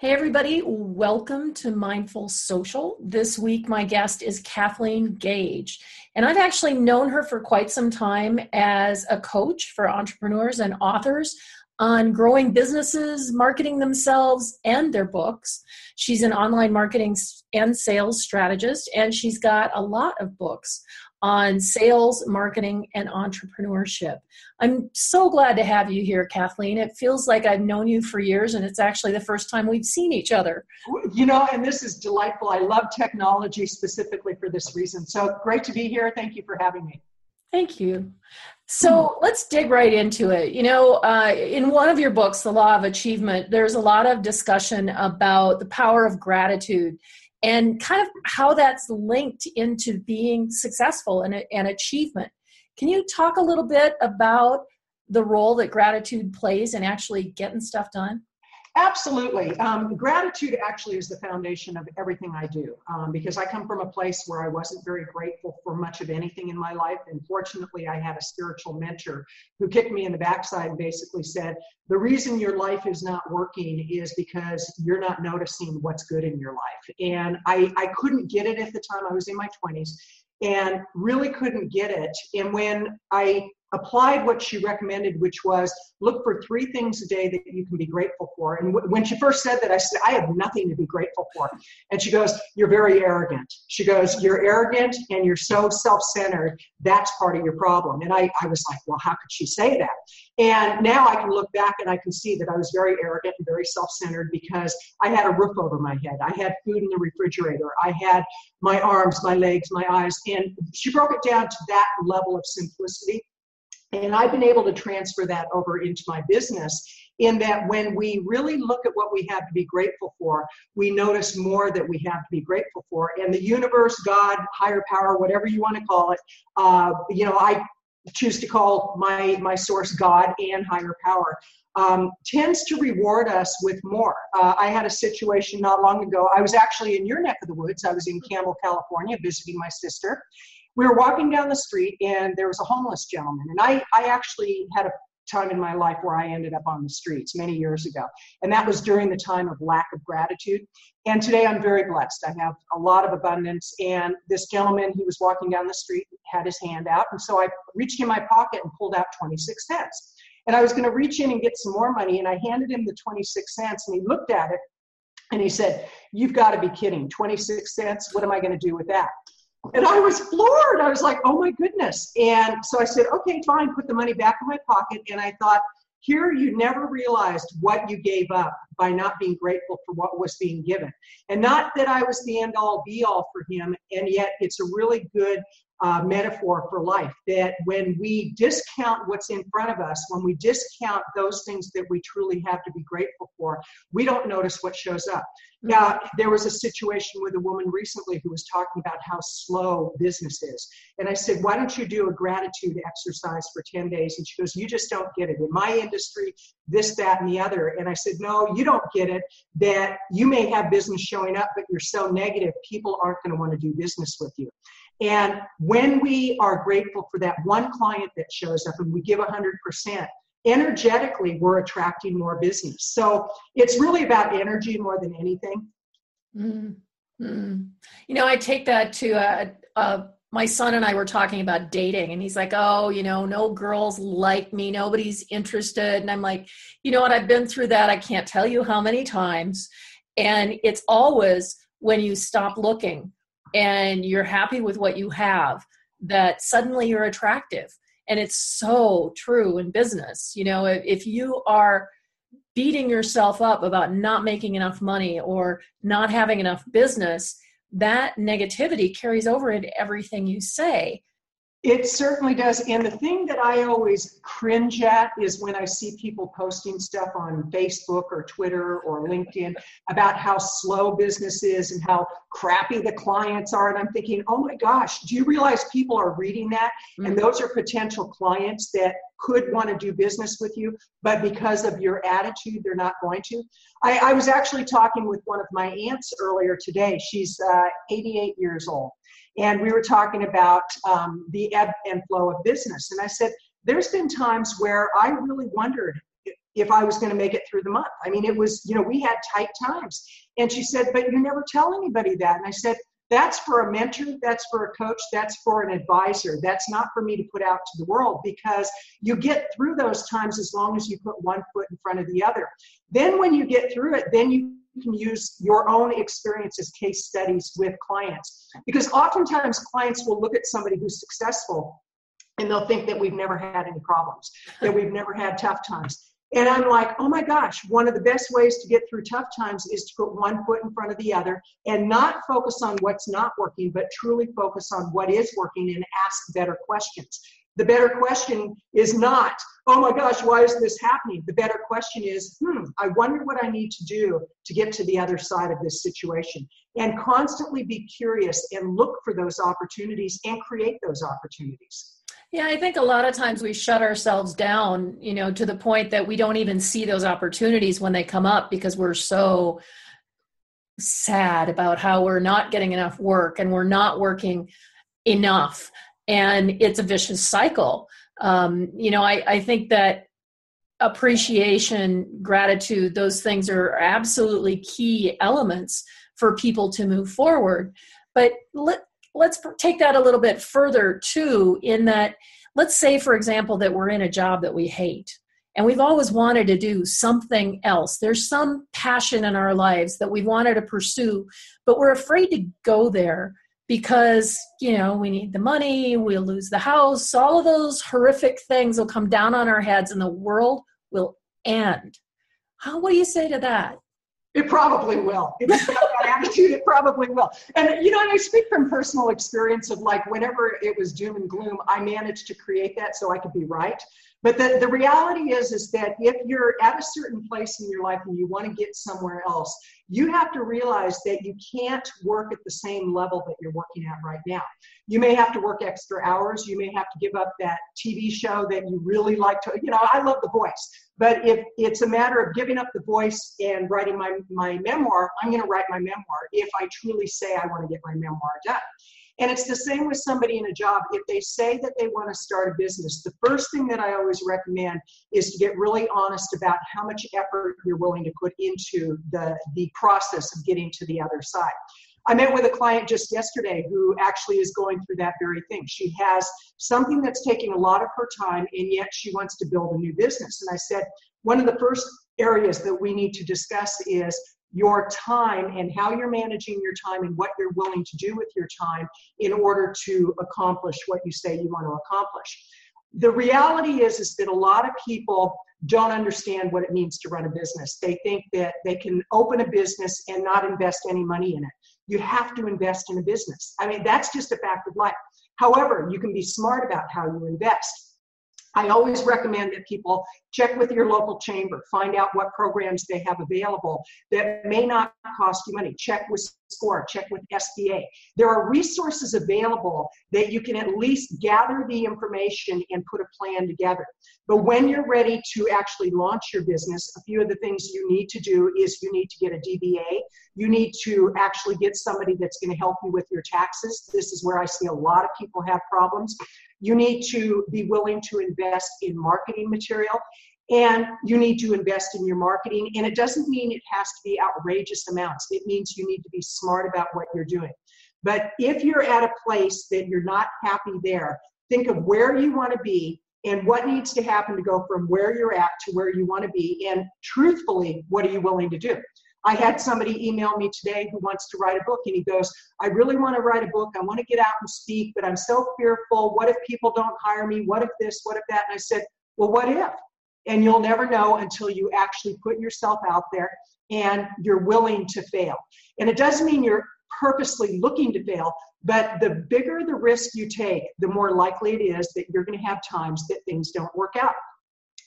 Hey, everybody, welcome to Mindful Social. This week, my guest is Kathleen Gage. And I've actually known her for quite some time as a coach for entrepreneurs and authors on growing businesses, marketing themselves, and their books. She's an online marketing and sales strategist, and she's got a lot of books on sales, marketing, and entrepreneurship. I'm so glad to have you here, Kathleen. It feels like I've known you for years, and it's actually the first time we've seen each other. You know, and this is delightful. I love technology specifically for this reason. So great to be here. Thank you for having me. Thank you. So let's dig right into it. You know, uh, in one of your books, The Law of Achievement, there's a lot of discussion about the power of gratitude and kind of how that's linked into being successful and, and achievement. Can you talk a little bit about the role that gratitude plays in actually getting stuff done? Absolutely. Um, gratitude actually is the foundation of everything I do um, because I come from a place where I wasn't very grateful for much of anything in my life. And fortunately, I had a spiritual mentor who kicked me in the backside and basically said, The reason your life is not working is because you're not noticing what's good in your life. And I, I couldn't get it at the time. I was in my 20s and really couldn't get it. And when I applied what she recommended, which was look for three things a day that you can be grateful for. And w- when she first said that, I said, I have nothing to be grateful for. And she goes, You're very arrogant. She goes, You're arrogant and you're so self centered. That's part of your problem. And I, I was like, Well, how could she say that? And now I can look back and I can see that I was very arrogant and very self centered because I had a roof over my head. I had food in the refrigerator. I had my arms, my legs, my eyes. And she broke it down to that level of simplicity and I've been able to transfer that over into my business in that when we really look at what we have to be grateful for, we notice more that we have to be grateful for. And the universe, God, higher power, whatever you want to call it, uh, you know, I choose to call my, my source God and higher power. Um, tends to reward us with more. Uh, I had a situation not long ago. I was actually in your neck of the woods. I was in Campbell, California, visiting my sister, we were walking down the street and there was a homeless gentleman. And I, I actually had a time in my life where I ended up on the streets many years ago. And that was during the time of lack of gratitude. And today I'm very blessed. I have a lot of abundance. And this gentleman, he was walking down the street, had his hand out. And so I reached in my pocket and pulled out 26 cents. And I was going to reach in and get some more money. And I handed him the 26 cents and he looked at it and he said, You've got to be kidding. 26 cents? What am I going to do with that? And I was floored. I was like, oh my goodness. And so I said, okay, fine, put the money back in my pocket. And I thought, here you never realized what you gave up by not being grateful for what was being given. And not that I was the end all be all for him, and yet it's a really good uh, metaphor for life that when we discount what's in front of us, when we discount those things that we truly have to be grateful for, we don't notice what shows up. Mm-hmm. Now, there was a situation with a woman recently who was talking about how slow business is. And I said, Why don't you do a gratitude exercise for 10 days? And she goes, You just don't get it. In my industry, this, that, and the other. And I said, No, you don't get it that you may have business showing up, but you're so negative, people aren't going to want to do business with you. And when we are grateful for that one client that shows up and we give 100%, energetically, we're attracting more business. So it's really about energy more than anything. Mm-hmm. You know, I take that to uh, uh, my son and I were talking about dating, and he's like, Oh, you know, no girls like me, nobody's interested. And I'm like, You know what? I've been through that. I can't tell you how many times. And it's always when you stop looking and you're happy with what you have that suddenly you're attractive. And it's so true in business you know if, if you are beating yourself up about not making enough money or not having enough business that negativity carries over into everything you say it certainly does. And the thing that I always cringe at is when I see people posting stuff on Facebook or Twitter or LinkedIn about how slow business is and how crappy the clients are. And I'm thinking, oh my gosh, do you realize people are reading that? Mm-hmm. And those are potential clients that could want to do business with you, but because of your attitude, they're not going to. I, I was actually talking with one of my aunts earlier today. She's uh, 88 years old and we were talking about um, the ebb and flow of business. And I said, there's been times where I really wondered if I was going to make it through the month. I mean, it was, you know, we had tight times. And she said, But you never tell anybody that. And I said, That's for a mentor, that's for a coach, that's for an advisor. That's not for me to put out to the world because you get through those times as long as you put one foot in front of the other. Then, when you get through it, then you can use your own experience as case studies with clients. Because oftentimes clients will look at somebody who's successful and they'll think that we've never had any problems, that we've never had tough times. And I'm like, oh my gosh, one of the best ways to get through tough times is to put one foot in front of the other and not focus on what's not working, but truly focus on what is working and ask better questions. The better question is not, oh my gosh, why is this happening? The better question is, hmm, I wonder what I need to do to get to the other side of this situation. And constantly be curious and look for those opportunities and create those opportunities. Yeah, I think a lot of times we shut ourselves down, you know, to the point that we don't even see those opportunities when they come up because we're so sad about how we're not getting enough work and we're not working enough. And it's a vicious cycle. Um, you know, I, I think that appreciation, gratitude, those things are absolutely key elements for people to move forward. But let, let's take that a little bit further too in that let's say for example that we're in a job that we hate and we've always wanted to do something else there's some passion in our lives that we wanted to pursue but we're afraid to go there because you know we need the money we'll lose the house all of those horrific things will come down on our heads and the world will end how what do you say to that it probably will. It's that attitude, it probably will. And you know, and I speak from personal experience of like whenever it was doom and gloom, I managed to create that so I could be right. But the, the reality is, is that if you're at a certain place in your life and you want to get somewhere else, you have to realize that you can't work at the same level that you're working at right now. You may have to work extra hours. You may have to give up that TV show that you really like to, you know, I love the voice. But if it's a matter of giving up the voice and writing my, my memoir, I'm going to write my memoir if I truly say I want to get my memoir done. And it's the same with somebody in a job. If they say that they want to start a business, the first thing that I always recommend is to get really honest about how much effort you're willing to put into the, the process of getting to the other side. I met with a client just yesterday who actually is going through that very thing. She has something that's taking a lot of her time, and yet she wants to build a new business. And I said, one of the first areas that we need to discuss is your time and how you're managing your time and what you're willing to do with your time in order to accomplish what you say you want to accomplish. The reality is, is that a lot of people don't understand what it means to run a business. They think that they can open a business and not invest any money in it. You have to invest in a business. I mean, that's just a fact of life. However, you can be smart about how you invest. I always recommend that people check with your local chamber, find out what programs they have available that may not cost you money. Check with SCORE, check with SBA. There are resources available that you can at least gather the information and put a plan together. But when you're ready to actually launch your business, a few of the things you need to do is you need to get a DBA. You need to actually get somebody that's going to help you with your taxes. This is where I see a lot of people have problems. You need to be willing to invest in marketing material and you need to invest in your marketing. And it doesn't mean it has to be outrageous amounts, it means you need to be smart about what you're doing. But if you're at a place that you're not happy there, think of where you want to be and what needs to happen to go from where you're at to where you want to be. And truthfully, what are you willing to do? I had somebody email me today who wants to write a book, and he goes, I really want to write a book. I want to get out and speak, but I'm so fearful. What if people don't hire me? What if this? What if that? And I said, Well, what if? And you'll never know until you actually put yourself out there and you're willing to fail. And it doesn't mean you're purposely looking to fail, but the bigger the risk you take, the more likely it is that you're going to have times that things don't work out.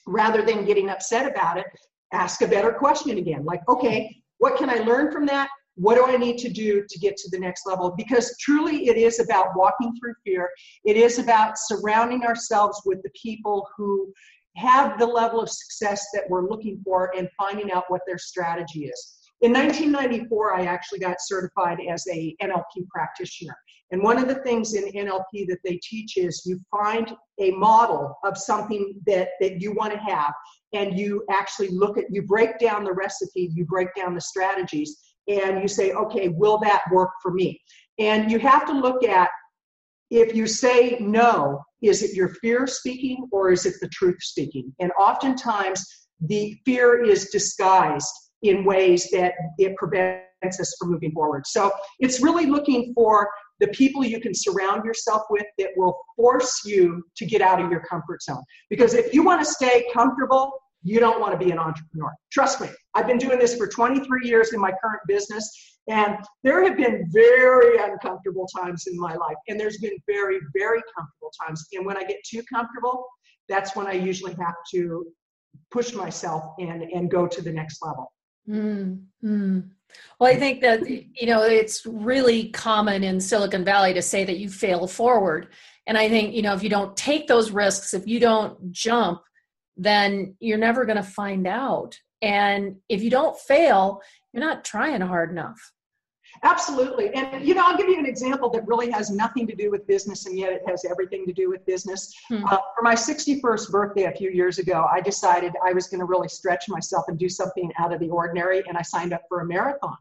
Rather than getting upset about it, ask a better question again like, okay, what can I learn from that? What do I need to do to get to the next level? Because truly, it is about walking through fear. It is about surrounding ourselves with the people who have the level of success that we're looking for and finding out what their strategy is. In 1994, I actually got certified as a NLP practitioner. And one of the things in NLP that they teach is you find a model of something that, that you want to have and you actually look at, you break down the recipe, you break down the strategies, and you say, okay, will that work for me? And you have to look at if you say no, is it your fear speaking or is it the truth speaking? And oftentimes the fear is disguised in ways that it prevents us from moving forward. So it's really looking for the people you can surround yourself with that will force you to get out of your comfort zone. Because if you want to stay comfortable, you don't want to be an entrepreneur. Trust me, I've been doing this for 23 years in my current business, and there have been very uncomfortable times in my life, and there's been very, very comfortable times. And when I get too comfortable, that's when I usually have to push myself and, and go to the next level. Mm-hmm. Well, I think that you know it's really common in Silicon Valley to say that you fail forward, and I think you know if you don't take those risks, if you don't jump, then you're never going to find out. And if you don't fail, you're not trying hard enough. Absolutely. And, you know, I'll give you an example that really has nothing to do with business and yet it has everything to do with business. Hmm. Uh, for my 61st birthday a few years ago, I decided I was going to really stretch myself and do something out of the ordinary, and I signed up for a marathon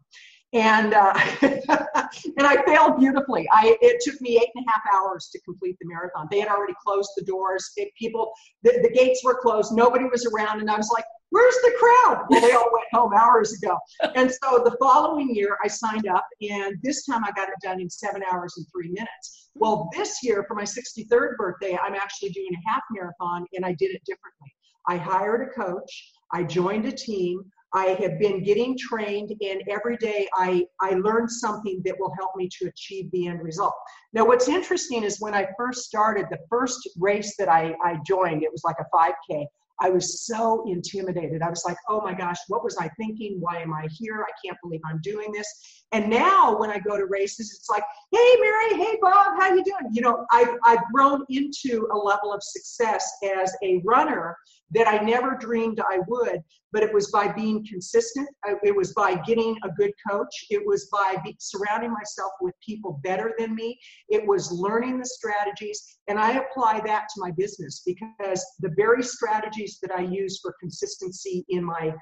and uh, and I failed beautifully. I it took me eight and a half hours to complete the marathon. They had already closed the doors. It, people, the, the gates were closed. Nobody was around, and I was like, "Where's the crowd?" Well, they all went home hours ago. And so the following year, I signed up, and this time I got it done in seven hours and three minutes. Well, this year for my 63rd birthday, I'm actually doing a half marathon, and I did it differently. I hired a coach. I joined a team. I have been getting trained, and every day I, I learn something that will help me to achieve the end result. Now, what's interesting is when I first started, the first race that I, I joined, it was like a 5K. I was so intimidated. I was like, oh my gosh, what was I thinking? Why am I here? I can't believe I'm doing this. And now when I go to races, it's like, hey Mary, hey Bob, how you doing? You know, I've, I've grown into a level of success as a runner that I never dreamed I would, but it was by being consistent. Uh, it was by getting a good coach. It was by be, surrounding myself with people better than me. It was learning the strategies. And I apply that to my business because the very strategies that I use for consistency in my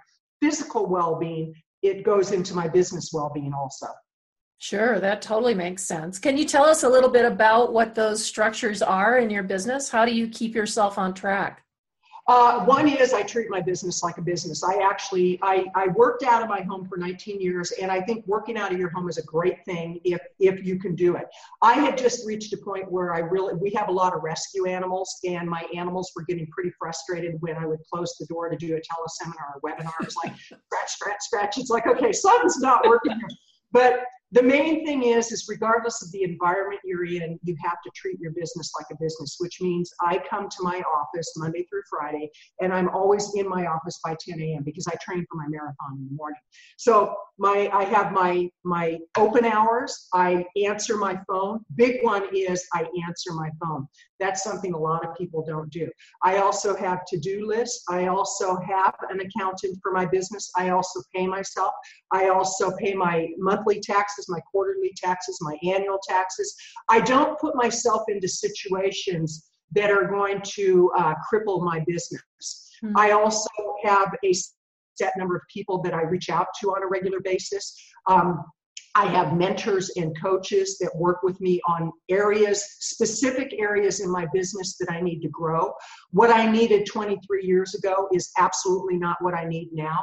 physical well being it goes into my business well-being also sure that totally makes sense can you tell us a little bit about what those structures are in your business how do you keep yourself on track uh, one is I treat my business like a business. I actually I, I worked out of my home for 19 years, and I think working out of your home is a great thing if if you can do it. I had just reached a point where I really we have a lot of rescue animals, and my animals were getting pretty frustrated when I would close the door to do a teleseminar or webinar. It's like scratch, scratch, scratch. It's like okay, something's not working here. But the main thing is is regardless of the environment you're in you have to treat your business like a business which means i come to my office monday through friday and i'm always in my office by 10 a.m because i train for my marathon in the morning. So my i have my my open hours. I answer my phone. Big one is i answer my phone. That's something a lot of people don't do. I also have to-do lists. I also have an accountant for my business. I also pay myself. I also pay my monthly taxes taxes, my quarterly taxes, my annual taxes. I don't put myself into situations that are going to uh, cripple my business. Mm-hmm. I also have a set number of people that I reach out to on a regular basis. Um, I have mentors and coaches that work with me on areas, specific areas in my business that I need to grow. What I needed 23 years ago is absolutely not what I need now.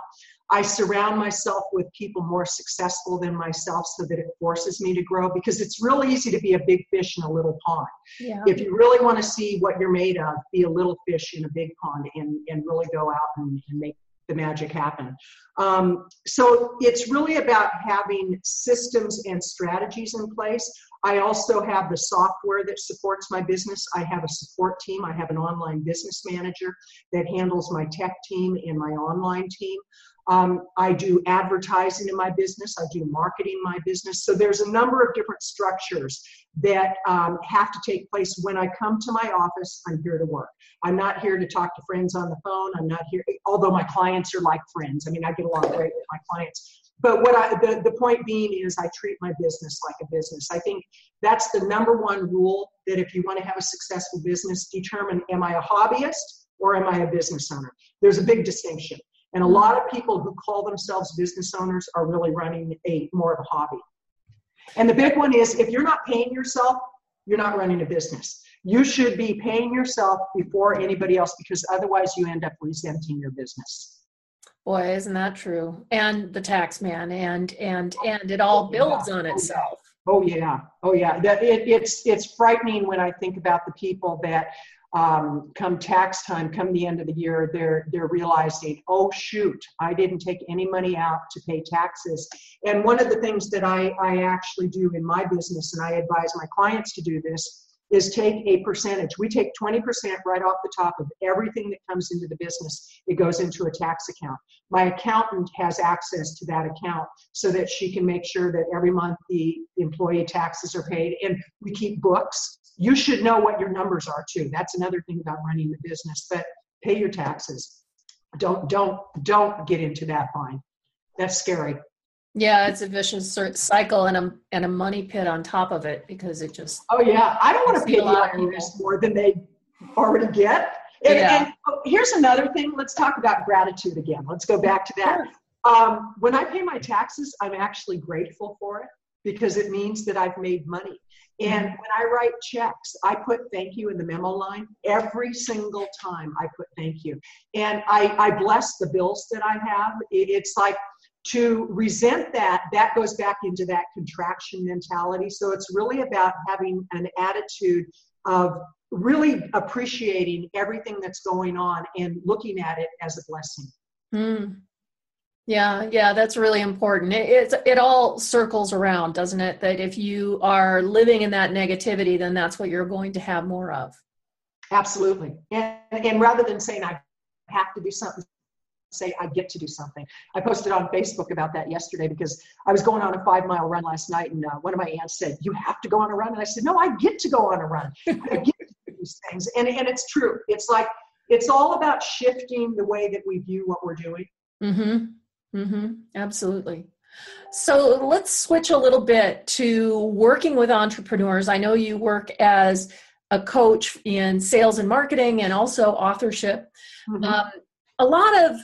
I surround myself with people more successful than myself so that it forces me to grow because it's real easy to be a big fish in a little pond. Yeah. If you really want to see what you're made of, be a little fish in a big pond and, and really go out and, and make the magic happen. Um, so it's really about having systems and strategies in place. I also have the software that supports my business. I have a support team. I have an online business manager that handles my tech team and my online team. Um, I do advertising in my business. I do marketing in my business. So there's a number of different structures that um, have to take place when I come to my office. I'm here to work. I'm not here to talk to friends on the phone. I'm not here, although my clients are like friends. I mean, I get along great with my clients. But what I, the, the point being is I treat my business like a business. I think that's the number one rule that if you want to have a successful business, determine am I a hobbyist or am I a business owner? There's a big distinction. And a lot of people who call themselves business owners are really running a more of a hobby. And the big one is if you're not paying yourself, you're not running a business. You should be paying yourself before anybody else because otherwise you end up resenting your business. Boy, isn't that true? And the tax man and and and it all oh, builds on oh, itself. Oh yeah, oh yeah. That it, it's it's frightening when I think about the people that um, come tax time, come the end of the year, they're they're realizing, oh shoot, I didn't take any money out to pay taxes. And one of the things that I I actually do in my business, and I advise my clients to do this, is take a percentage. We take 20% right off the top of everything that comes into the business. It goes into a tax account. My accountant has access to that account so that she can make sure that every month the employee taxes are paid. And we keep books. You should know what your numbers are too. That's another thing about running the business. But pay your taxes. Don't don't don't get into that line. That's scary. Yeah, it's a vicious cycle and a and a money pit on top of it because it just. Oh yeah, I don't want to pay the more than they already get. And, yeah. and oh, here's another thing. Let's talk about gratitude again. Let's go back to that. Sure. Um, when I pay my taxes, I'm actually grateful for it because it means that I've made money. And mm-hmm. when I write checks, I put thank you in the memo line every single time I put thank you. And I, I bless the bills that I have. It, it's like to resent that, that goes back into that contraction mentality. So it's really about having an attitude of really appreciating everything that's going on and looking at it as a blessing. Mm. Yeah, yeah, that's really important. It, it's it all circles around, doesn't it? That if you are living in that negativity, then that's what you're going to have more of. Absolutely. And, and rather than saying I have to do something say I get to do something. I posted on Facebook about that yesterday because I was going on a five mile run last night, and uh, one of my aunts said, "You have to go on a run," and I said, "No, I get to go on a run. I get to do these things," and and it's true. It's like it's all about shifting the way that we view what we're doing. Mm-hmm. Mm-hmm. Absolutely. So let's switch a little bit to working with entrepreneurs. I know you work as a coach in sales and marketing and also authorship. Mm-hmm. Um, a lot of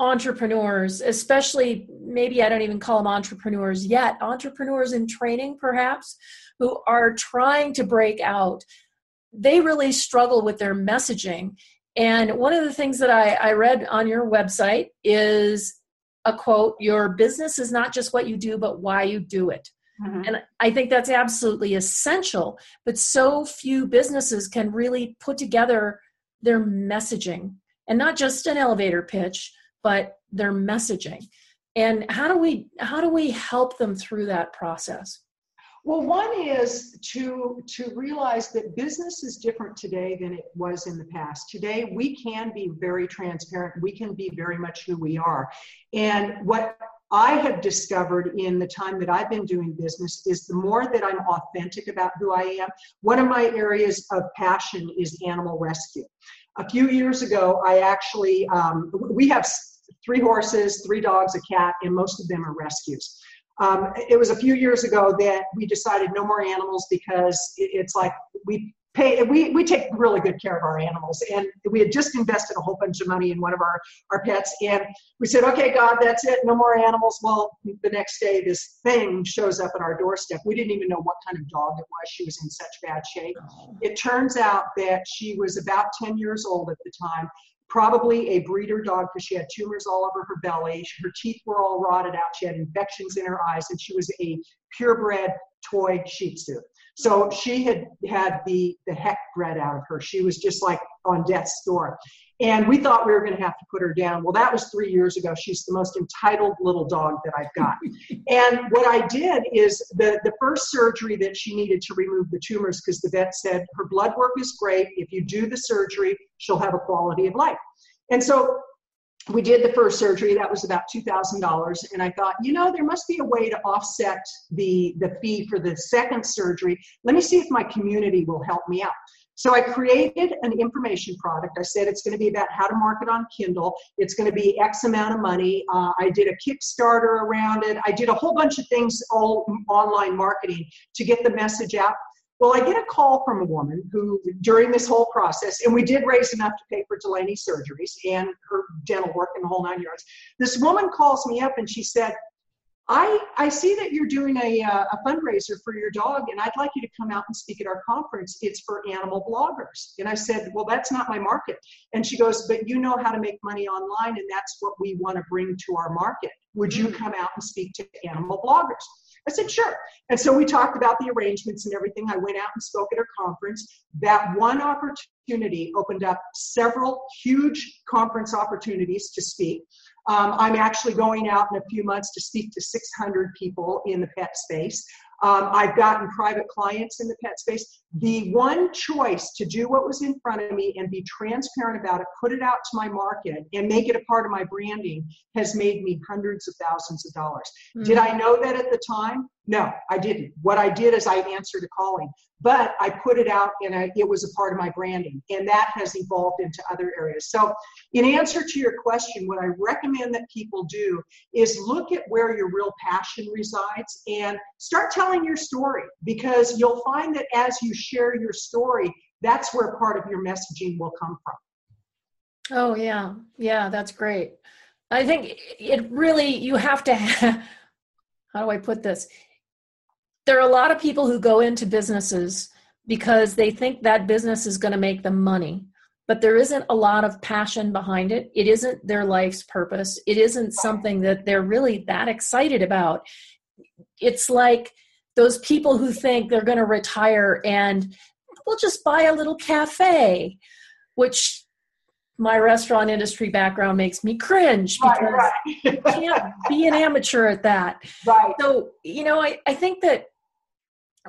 entrepreneurs, especially maybe I don't even call them entrepreneurs yet, entrepreneurs in training perhaps, who are trying to break out, they really struggle with their messaging. And one of the things that I, I read on your website is a quote Your business is not just what you do, but why you do it. Mm-hmm. And I think that's absolutely essential. But so few businesses can really put together their messaging and not just an elevator pitch, but their messaging. And how do we how do we help them through that process? Well one is to to realize that business is different today than it was in the past. Today we can be very transparent. We can be very much who we are. And what I have discovered in the time that I've been doing business is the more that I'm authentic about who I am, one of my areas of passion is animal rescue. A few years ago, I actually, um, we have three horses, three dogs, a cat, and most of them are rescues. Um, it was a few years ago that we decided no more animals because it's like we pay we, we take really good care of our animals. And we had just invested a whole bunch of money in one of our our pets. And we said okay god that's it. No more animals. Well the next day this thing shows up at our doorstep. We didn't even know what kind of dog it was. She was in such bad shape. Oh. it turns out that she was about 10 years old at the time probably a breeder dog because she had tumors all over her belly her teeth were all rotted out she had infections in her eyes and she was a purebred toy shih tzu so she had had the, the heck bred out of her. She was just like on death's door. And we thought we were going to have to put her down. Well, that was three years ago. She's the most entitled little dog that I've got. and what I did is the, the first surgery that she needed to remove the tumors, because the vet said her blood work is great. If you do the surgery, she'll have a quality of life. And so we did the first surgery that was about $2000 and i thought you know there must be a way to offset the the fee for the second surgery let me see if my community will help me out so i created an information product. I said it's going to be about how to market on kindle. It's going to be x amount of money. Uh, i did a kickstarter around it. I did a whole bunch of things all online marketing to get the message out. Well, I get a call from a woman who, during this whole process, and we did raise enough to pay for Delaney's surgeries and her dental work and the whole nine yards. This woman calls me up and she said, I, I see that you're doing a, uh, a fundraiser for your dog, and I'd like you to come out and speak at our conference. It's for animal bloggers. And I said, Well, that's not my market. And she goes, But you know how to make money online, and that's what we want to bring to our market. Would you mm. come out and speak to animal bloggers? I said, Sure. And so we talked about the arrangements and everything. I went out and spoke at her conference. That one opportunity opened up several huge conference opportunities to speak. Um, I'm actually going out in a few months to speak to 600 people in the pet space. Um, I've gotten private clients in the pet space. The one choice to do what was in front of me and be transparent about it, put it out to my market, and make it a part of my branding has made me hundreds of thousands of dollars. Mm-hmm. Did I know that at the time? No, I didn't. What I did is I answered a calling, but I put it out and I, it was a part of my branding, and that has evolved into other areas. So, in answer to your question, what I recommend that people do is look at where your real passion resides and start telling your story because you'll find that as you share your story, that's where part of your messaging will come from. Oh, yeah. Yeah, that's great. I think it really, you have to, have, how do I put this? there are a lot of people who go into businesses because they think that business is going to make them money but there isn't a lot of passion behind it it isn't their life's purpose it isn't something that they're really that excited about it's like those people who think they're going to retire and we'll just buy a little cafe which my restaurant industry background makes me cringe because right, right. you can't be an amateur at that. Right. So, you know, I, I think that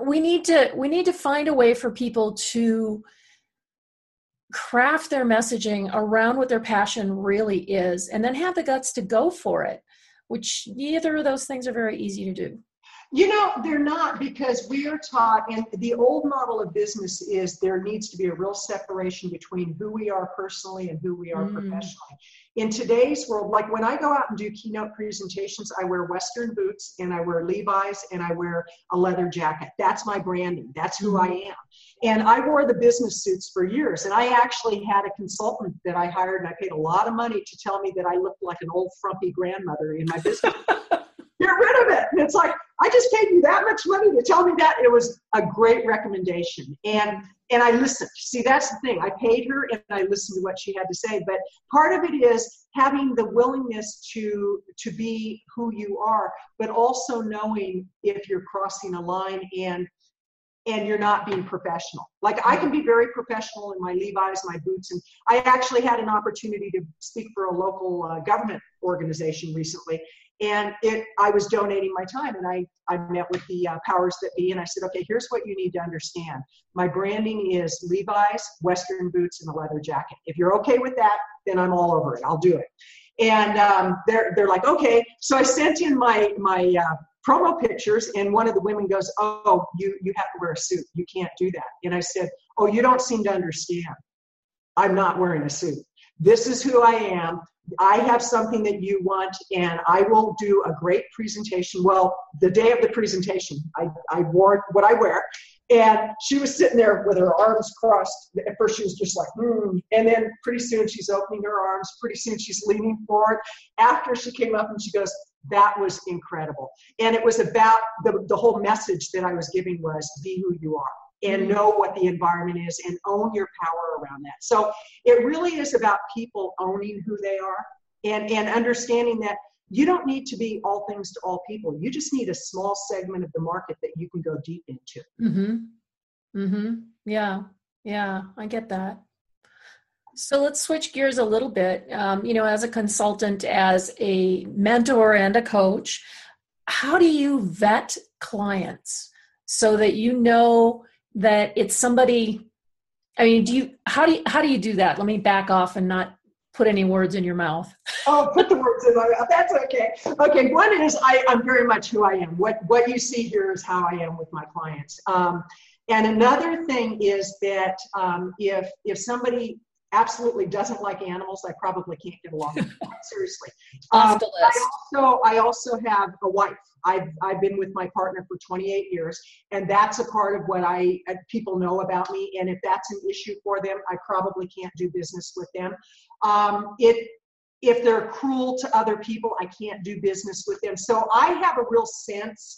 we need to we need to find a way for people to craft their messaging around what their passion really is and then have the guts to go for it which neither of those things are very easy to do you know they're not because we are taught and the old model of business is there needs to be a real separation between who we are personally and who we are mm. professionally in today's world, like when I go out and do keynote presentations, I wear Western boots and I wear Levi's and I wear a leather jacket. That's my branding. That's who I am. And I wore the business suits for years. And I actually had a consultant that I hired and I paid a lot of money to tell me that I looked like an old frumpy grandmother in my business. Get rid of it. And it's like, I just paid you that much money to tell me that. It was a great recommendation. And and I listened. See, that's the thing. I paid her and I listened to what she had to say. But part of it is having the willingness to to be who you are, but also knowing if you're crossing a line and and you're not being professional. Like I can be very professional in my Levi's, my boots, and I actually had an opportunity to speak for a local uh, government organization recently, and it i was donating my time and i i met with the uh, powers that be and i said okay here's what you need to understand. My branding is levi's western boots and a leather jacket. If you're okay with that then i'm all over it. I'll do it. And um, they're they're like okay. So i sent in my my uh, promo pictures and one of the women goes oh you you have to wear a suit. You can't do that. And i said oh you don't seem to understand. I'm not wearing a suit this is who i am I have something that you want, and I will do a great presentation. Well, the day of the presentation, I, I wore what I wear, and she was sitting there with her arms crossed. At first, she was just like, hmm. And then pretty soon, she's opening her arms. Pretty soon, she's leaning forward. After she came up and she goes, that was incredible. And it was about the, the whole message that I was giving was be who you are and mm-hmm. know what the environment is and own your power around that. So it really is about people owning who they are and, and understanding that you don't need to be all things to all people. You just need a small segment of the market that you can go deep into. Mm-hmm. Mm-hmm. Yeah. Yeah. I get that. So let's switch gears a little bit. Um, you know, as a consultant, as a mentor and a coach, how do you vet clients so that you know that it's somebody i mean do you how do you how do you do that? Let me back off and not put any words in your mouth. Oh put the words in my mouth. That's okay. Okay one is I, i'm very much who i am. What what you see here is how i am with my clients. Um, and another thing is that um, if if somebody absolutely doesn't like animals, I probably can't get along with Them. Seriously. Um, I also I also have a wife. I've I've been with my partner for 28 years, and that's a part of what I uh, people know about me. And if that's an issue for them, I probably can't do business with them. Um, it if they're cruel to other people, I can't do business with them. So I have a real sense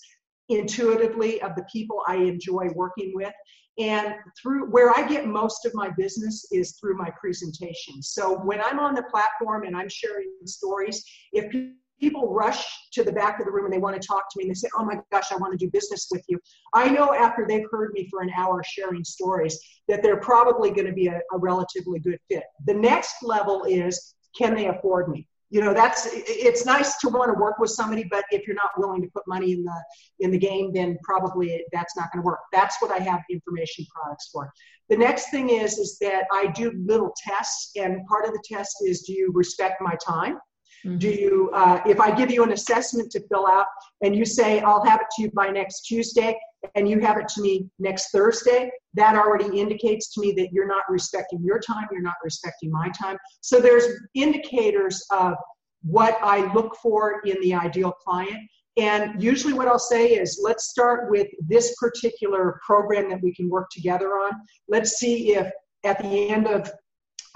intuitively of the people I enjoy working with. And through where I get most of my business is through my presentations. So when I'm on the platform and I'm sharing stories, if people rush to the back of the room and they want to talk to me and they say, Oh my gosh, I want to do business with you. I know after they've heard me for an hour sharing stories that they're probably going to be a, a relatively good fit. The next level is can they afford me? You know that's it's nice to want to work with somebody but if you're not willing to put money in the in the game then probably that's not going to work. That's what i have information products for. The next thing is is that i do little tests and part of the test is do you respect my time mm-hmm. do you uh, if i give you an assessment to fill out and you say i'll have it to you by next tuesday and you have it to me next Thursday, that already indicates to me that you're not respecting your time, you're not respecting my time. So there's indicators of what I look for in the ideal client. And usually, what I'll say is, let's start with this particular program that we can work together on. Let's see if at the end of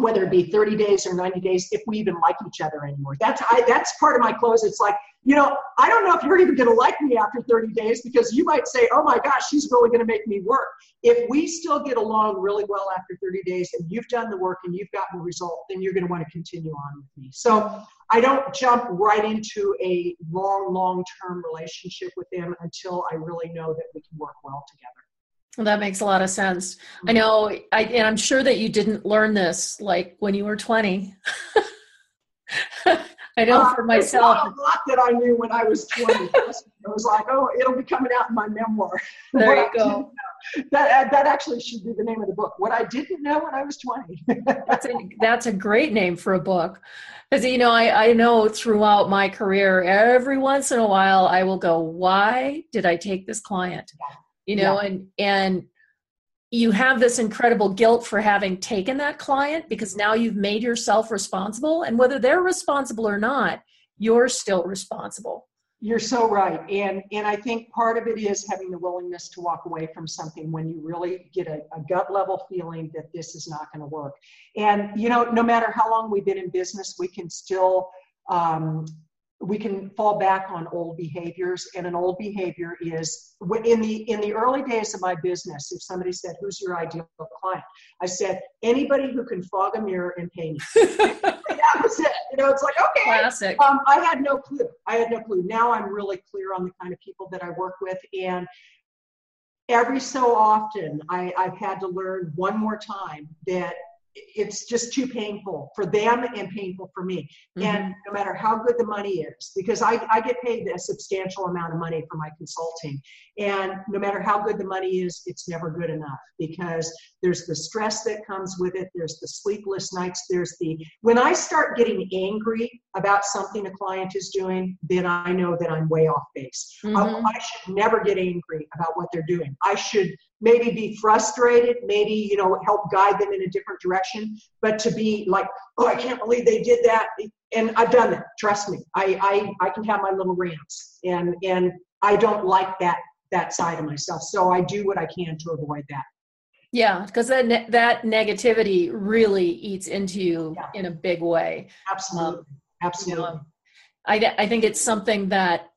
whether it be 30 days or 90 days, if we even like each other anymore. That's I, that's part of my close. It's like, you know, I don't know if you're even going to like me after 30 days because you might say, oh my gosh, she's really going to make me work. If we still get along really well after 30 days and you've done the work and you've gotten the result, then you're going to want to continue on with me. So I don't jump right into a long, long term relationship with them until I really know that we can work well together. That makes a lot of sense. I know, I, and I'm sure that you didn't learn this like when you were 20. I know uh, for myself. a lot that I knew when I was 20. it was like, oh, it'll be coming out in my memoir. There you go. That, that actually should be the name of the book. What I didn't know when I was 20. that's, a, that's a great name for a book. Because, you know, I, I know throughout my career, every once in a while, I will go, why did I take this client? Yeah you know yeah. and and you have this incredible guilt for having taken that client because now you've made yourself responsible and whether they're responsible or not you're still responsible you're so right and and i think part of it is having the willingness to walk away from something when you really get a, a gut level feeling that this is not going to work and you know no matter how long we've been in business we can still um, we can fall back on old behaviors and an old behavior is in the in the early days of my business if somebody said who's your ideal client? I said anybody who can fog a mirror and pay me. That was it. You know it's like okay. Classic. Um, i had no clue. I had no clue. Now i'm really clear on the kind of people that i work with and every so often I, i've had to learn one more time that it's just too painful for them and painful for me. Mm-hmm. And no matter how good the money is, because I, I get paid a substantial amount of money for my consulting. And no matter how good the money is, it's never good enough because there's the stress that comes with it. There's the sleepless nights. There's the, when I start getting angry about something a client is doing, then I know that I'm way off base. Mm-hmm. I, I should never get angry about what they're doing. I should maybe be frustrated, maybe, you know, help guide them in a different direction, but to be like, oh, I can't believe they did that. And I've done that. Trust me. I, I, I can have my little rants and, and I don't like that, that side of myself. So I do what I can to avoid that. Yeah, because that ne- that negativity really eats into you yeah. in a big way. Absolutely, um, absolutely. You know, I I think it's something that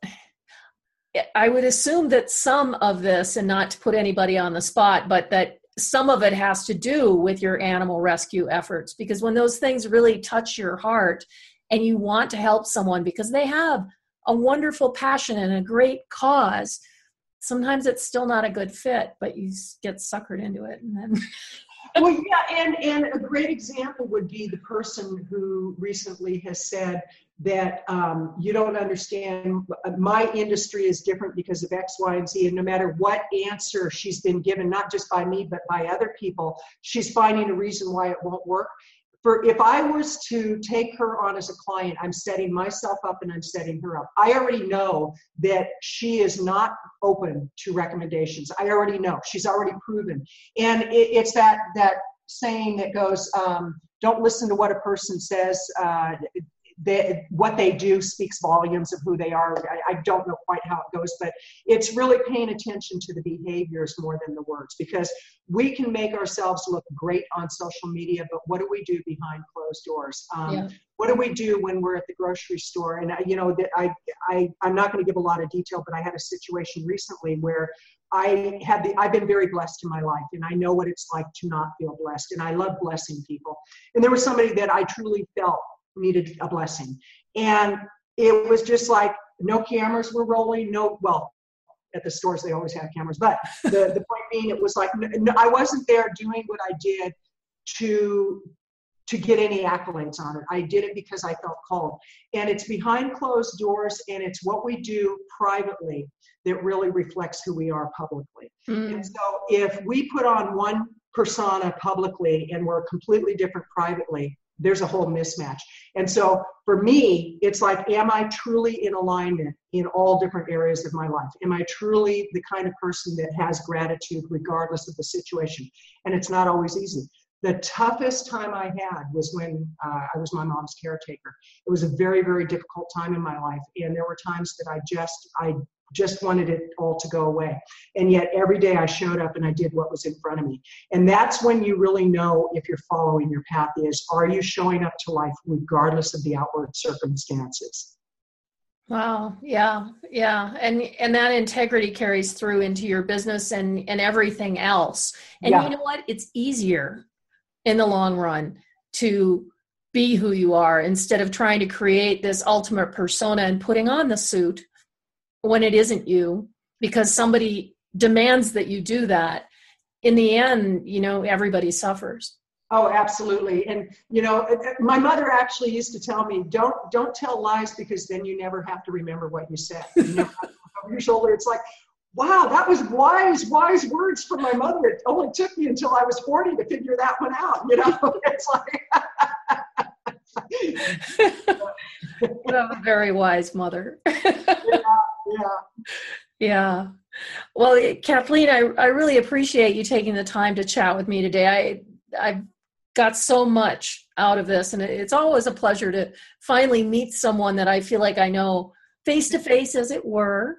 I would assume that some of this, and not to put anybody on the spot, but that some of it has to do with your animal rescue efforts. Because when those things really touch your heart and you want to help someone because they have a wonderful passion and a great cause sometimes it's still not a good fit but you get suckered into it and then well yeah and and a great example would be the person who recently has said that um, you don't understand. My industry is different because of X, Y, and Z. And no matter what answer she's been given, not just by me, but by other people, she's finding a reason why it won't work. For if I was to take her on as a client, I'm setting myself up and I'm setting her up. I already know that she is not open to recommendations. I already know she's already proven, and it, it's that that saying that goes, um, don't listen to what a person says. Uh, they, what they do speaks volumes of who they are. I, I, don't know quite how it goes, but it's really paying attention to the behaviors more than the words because we can make ourselves look great on social media, but what do we do behind closed doors? Um, yeah. What do we do when we're at the grocery store? And you know that I, I I'm not going to give a lot of detail, but I had a situation recently where I had the I've been very blessed in my life and I know what it's like to not feel blessed and I love blessing people. And there was somebody that I truly felt needed a blessing. And it was just like no cameras were rolling, no, well, at the stores they always have cameras, but the, the point being, it was like no, I wasn't there doing what I did to to get any accolades on it. I did it because I felt called. And it's behind closed doors and it's what we do privately that really reflects who we are publicly. Mm. And so if we put on one persona publicly and we're completely different privately, there's a whole mismatch. And so for me, it's like, am I truly in alignment in all different areas of my life? Am I truly the kind of person that has gratitude regardless of the situation? And it's not always easy. The toughest time I had was when uh, I was my mom's caretaker. It was a very, very difficult time in my life. And there were times that I just, I just wanted it all to go away. And yet every day I showed up and I did what was in front of me. And that's when you really know if you're following your path is are you showing up to life regardless of the outward circumstances? Wow. Yeah. Yeah. And and that integrity carries through into your business and and everything else. And yeah. you know what? It's easier in the long run to be who you are instead of trying to create this ultimate persona and putting on the suit when it isn't you because somebody demands that you do that in the end you know everybody suffers. Oh absolutely. And you know uh, uh, my mother actually used to tell me don't don't tell lies because then you never have to remember what you said. You never have to over your shoulder it's like wow that was wise wise words from my mother. It only took me until i was 40 to figure that one out you know? It's like what a very wise mother yeah, yeah. Well, Kathleen, I, I really appreciate you taking the time to chat with me today. I I've got so much out of this, and it's always a pleasure to finally meet someone that I feel like I know face to face, as it were.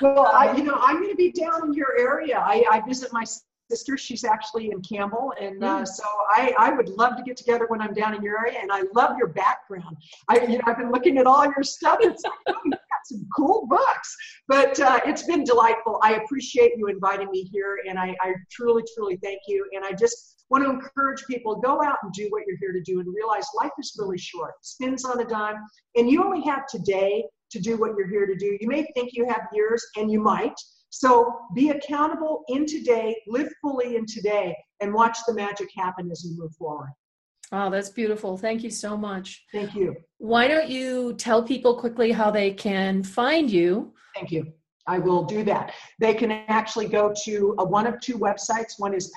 Well, I, you know, I'm going to be down in your area. I, I visit my sister. She's actually in Campbell, and uh, mm. so I, I would love to get together when I'm down in your area. And I love your background. I, you know, I've been looking at all your stuff. It's like, oh, some cool books. But uh, it's been delightful. I appreciate you inviting me here, and I, I truly, truly thank you. And I just want to encourage people go out and do what you're here to do, and realize life is really short. Spins on a dime, and you only have today to do what you're here to do. You may think you have years, and you might so be accountable in today, live fully in today, and watch the magic happen as you move forward. Oh, that's beautiful. Thank you so much. Thank you. Why don't you tell people quickly how they can find you? Thank you. I will do that. They can actually go to a, one of two websites. One is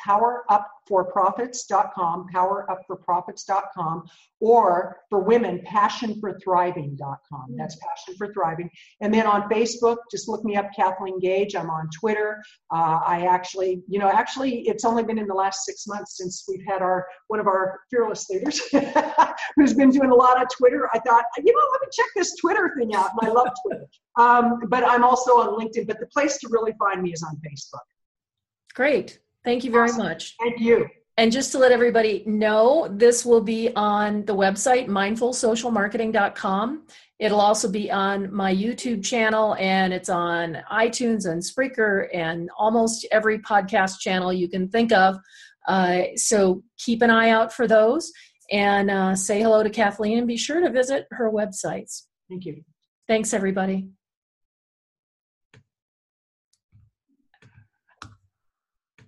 powerupforprofits.com, powerupforprofits.com, or for women, passionforthriving.com. Hmm. That's passion for thriving. And then on Facebook, just look me up, Kathleen Gage. I'm on Twitter. Uh, I actually, you know, actually, it's only been in the last six months since we've had our one of our fearless leaders who's been doing a lot of Twitter. I thought, you know, let me check this Twitter thing out. And I love Twitter. Um, but I'm also on LinkedIn. But the place to really find me is on Facebook. Great. Thank you very awesome. much. Thank you. And just to let everybody know, this will be on the website, mindfulsocialmarketing.com. It'll also be on my YouTube channel, and it's on iTunes and Spreaker and almost every podcast channel you can think of. Uh, so keep an eye out for those and uh, say hello to Kathleen and be sure to visit her websites. Thank you. Thanks, everybody.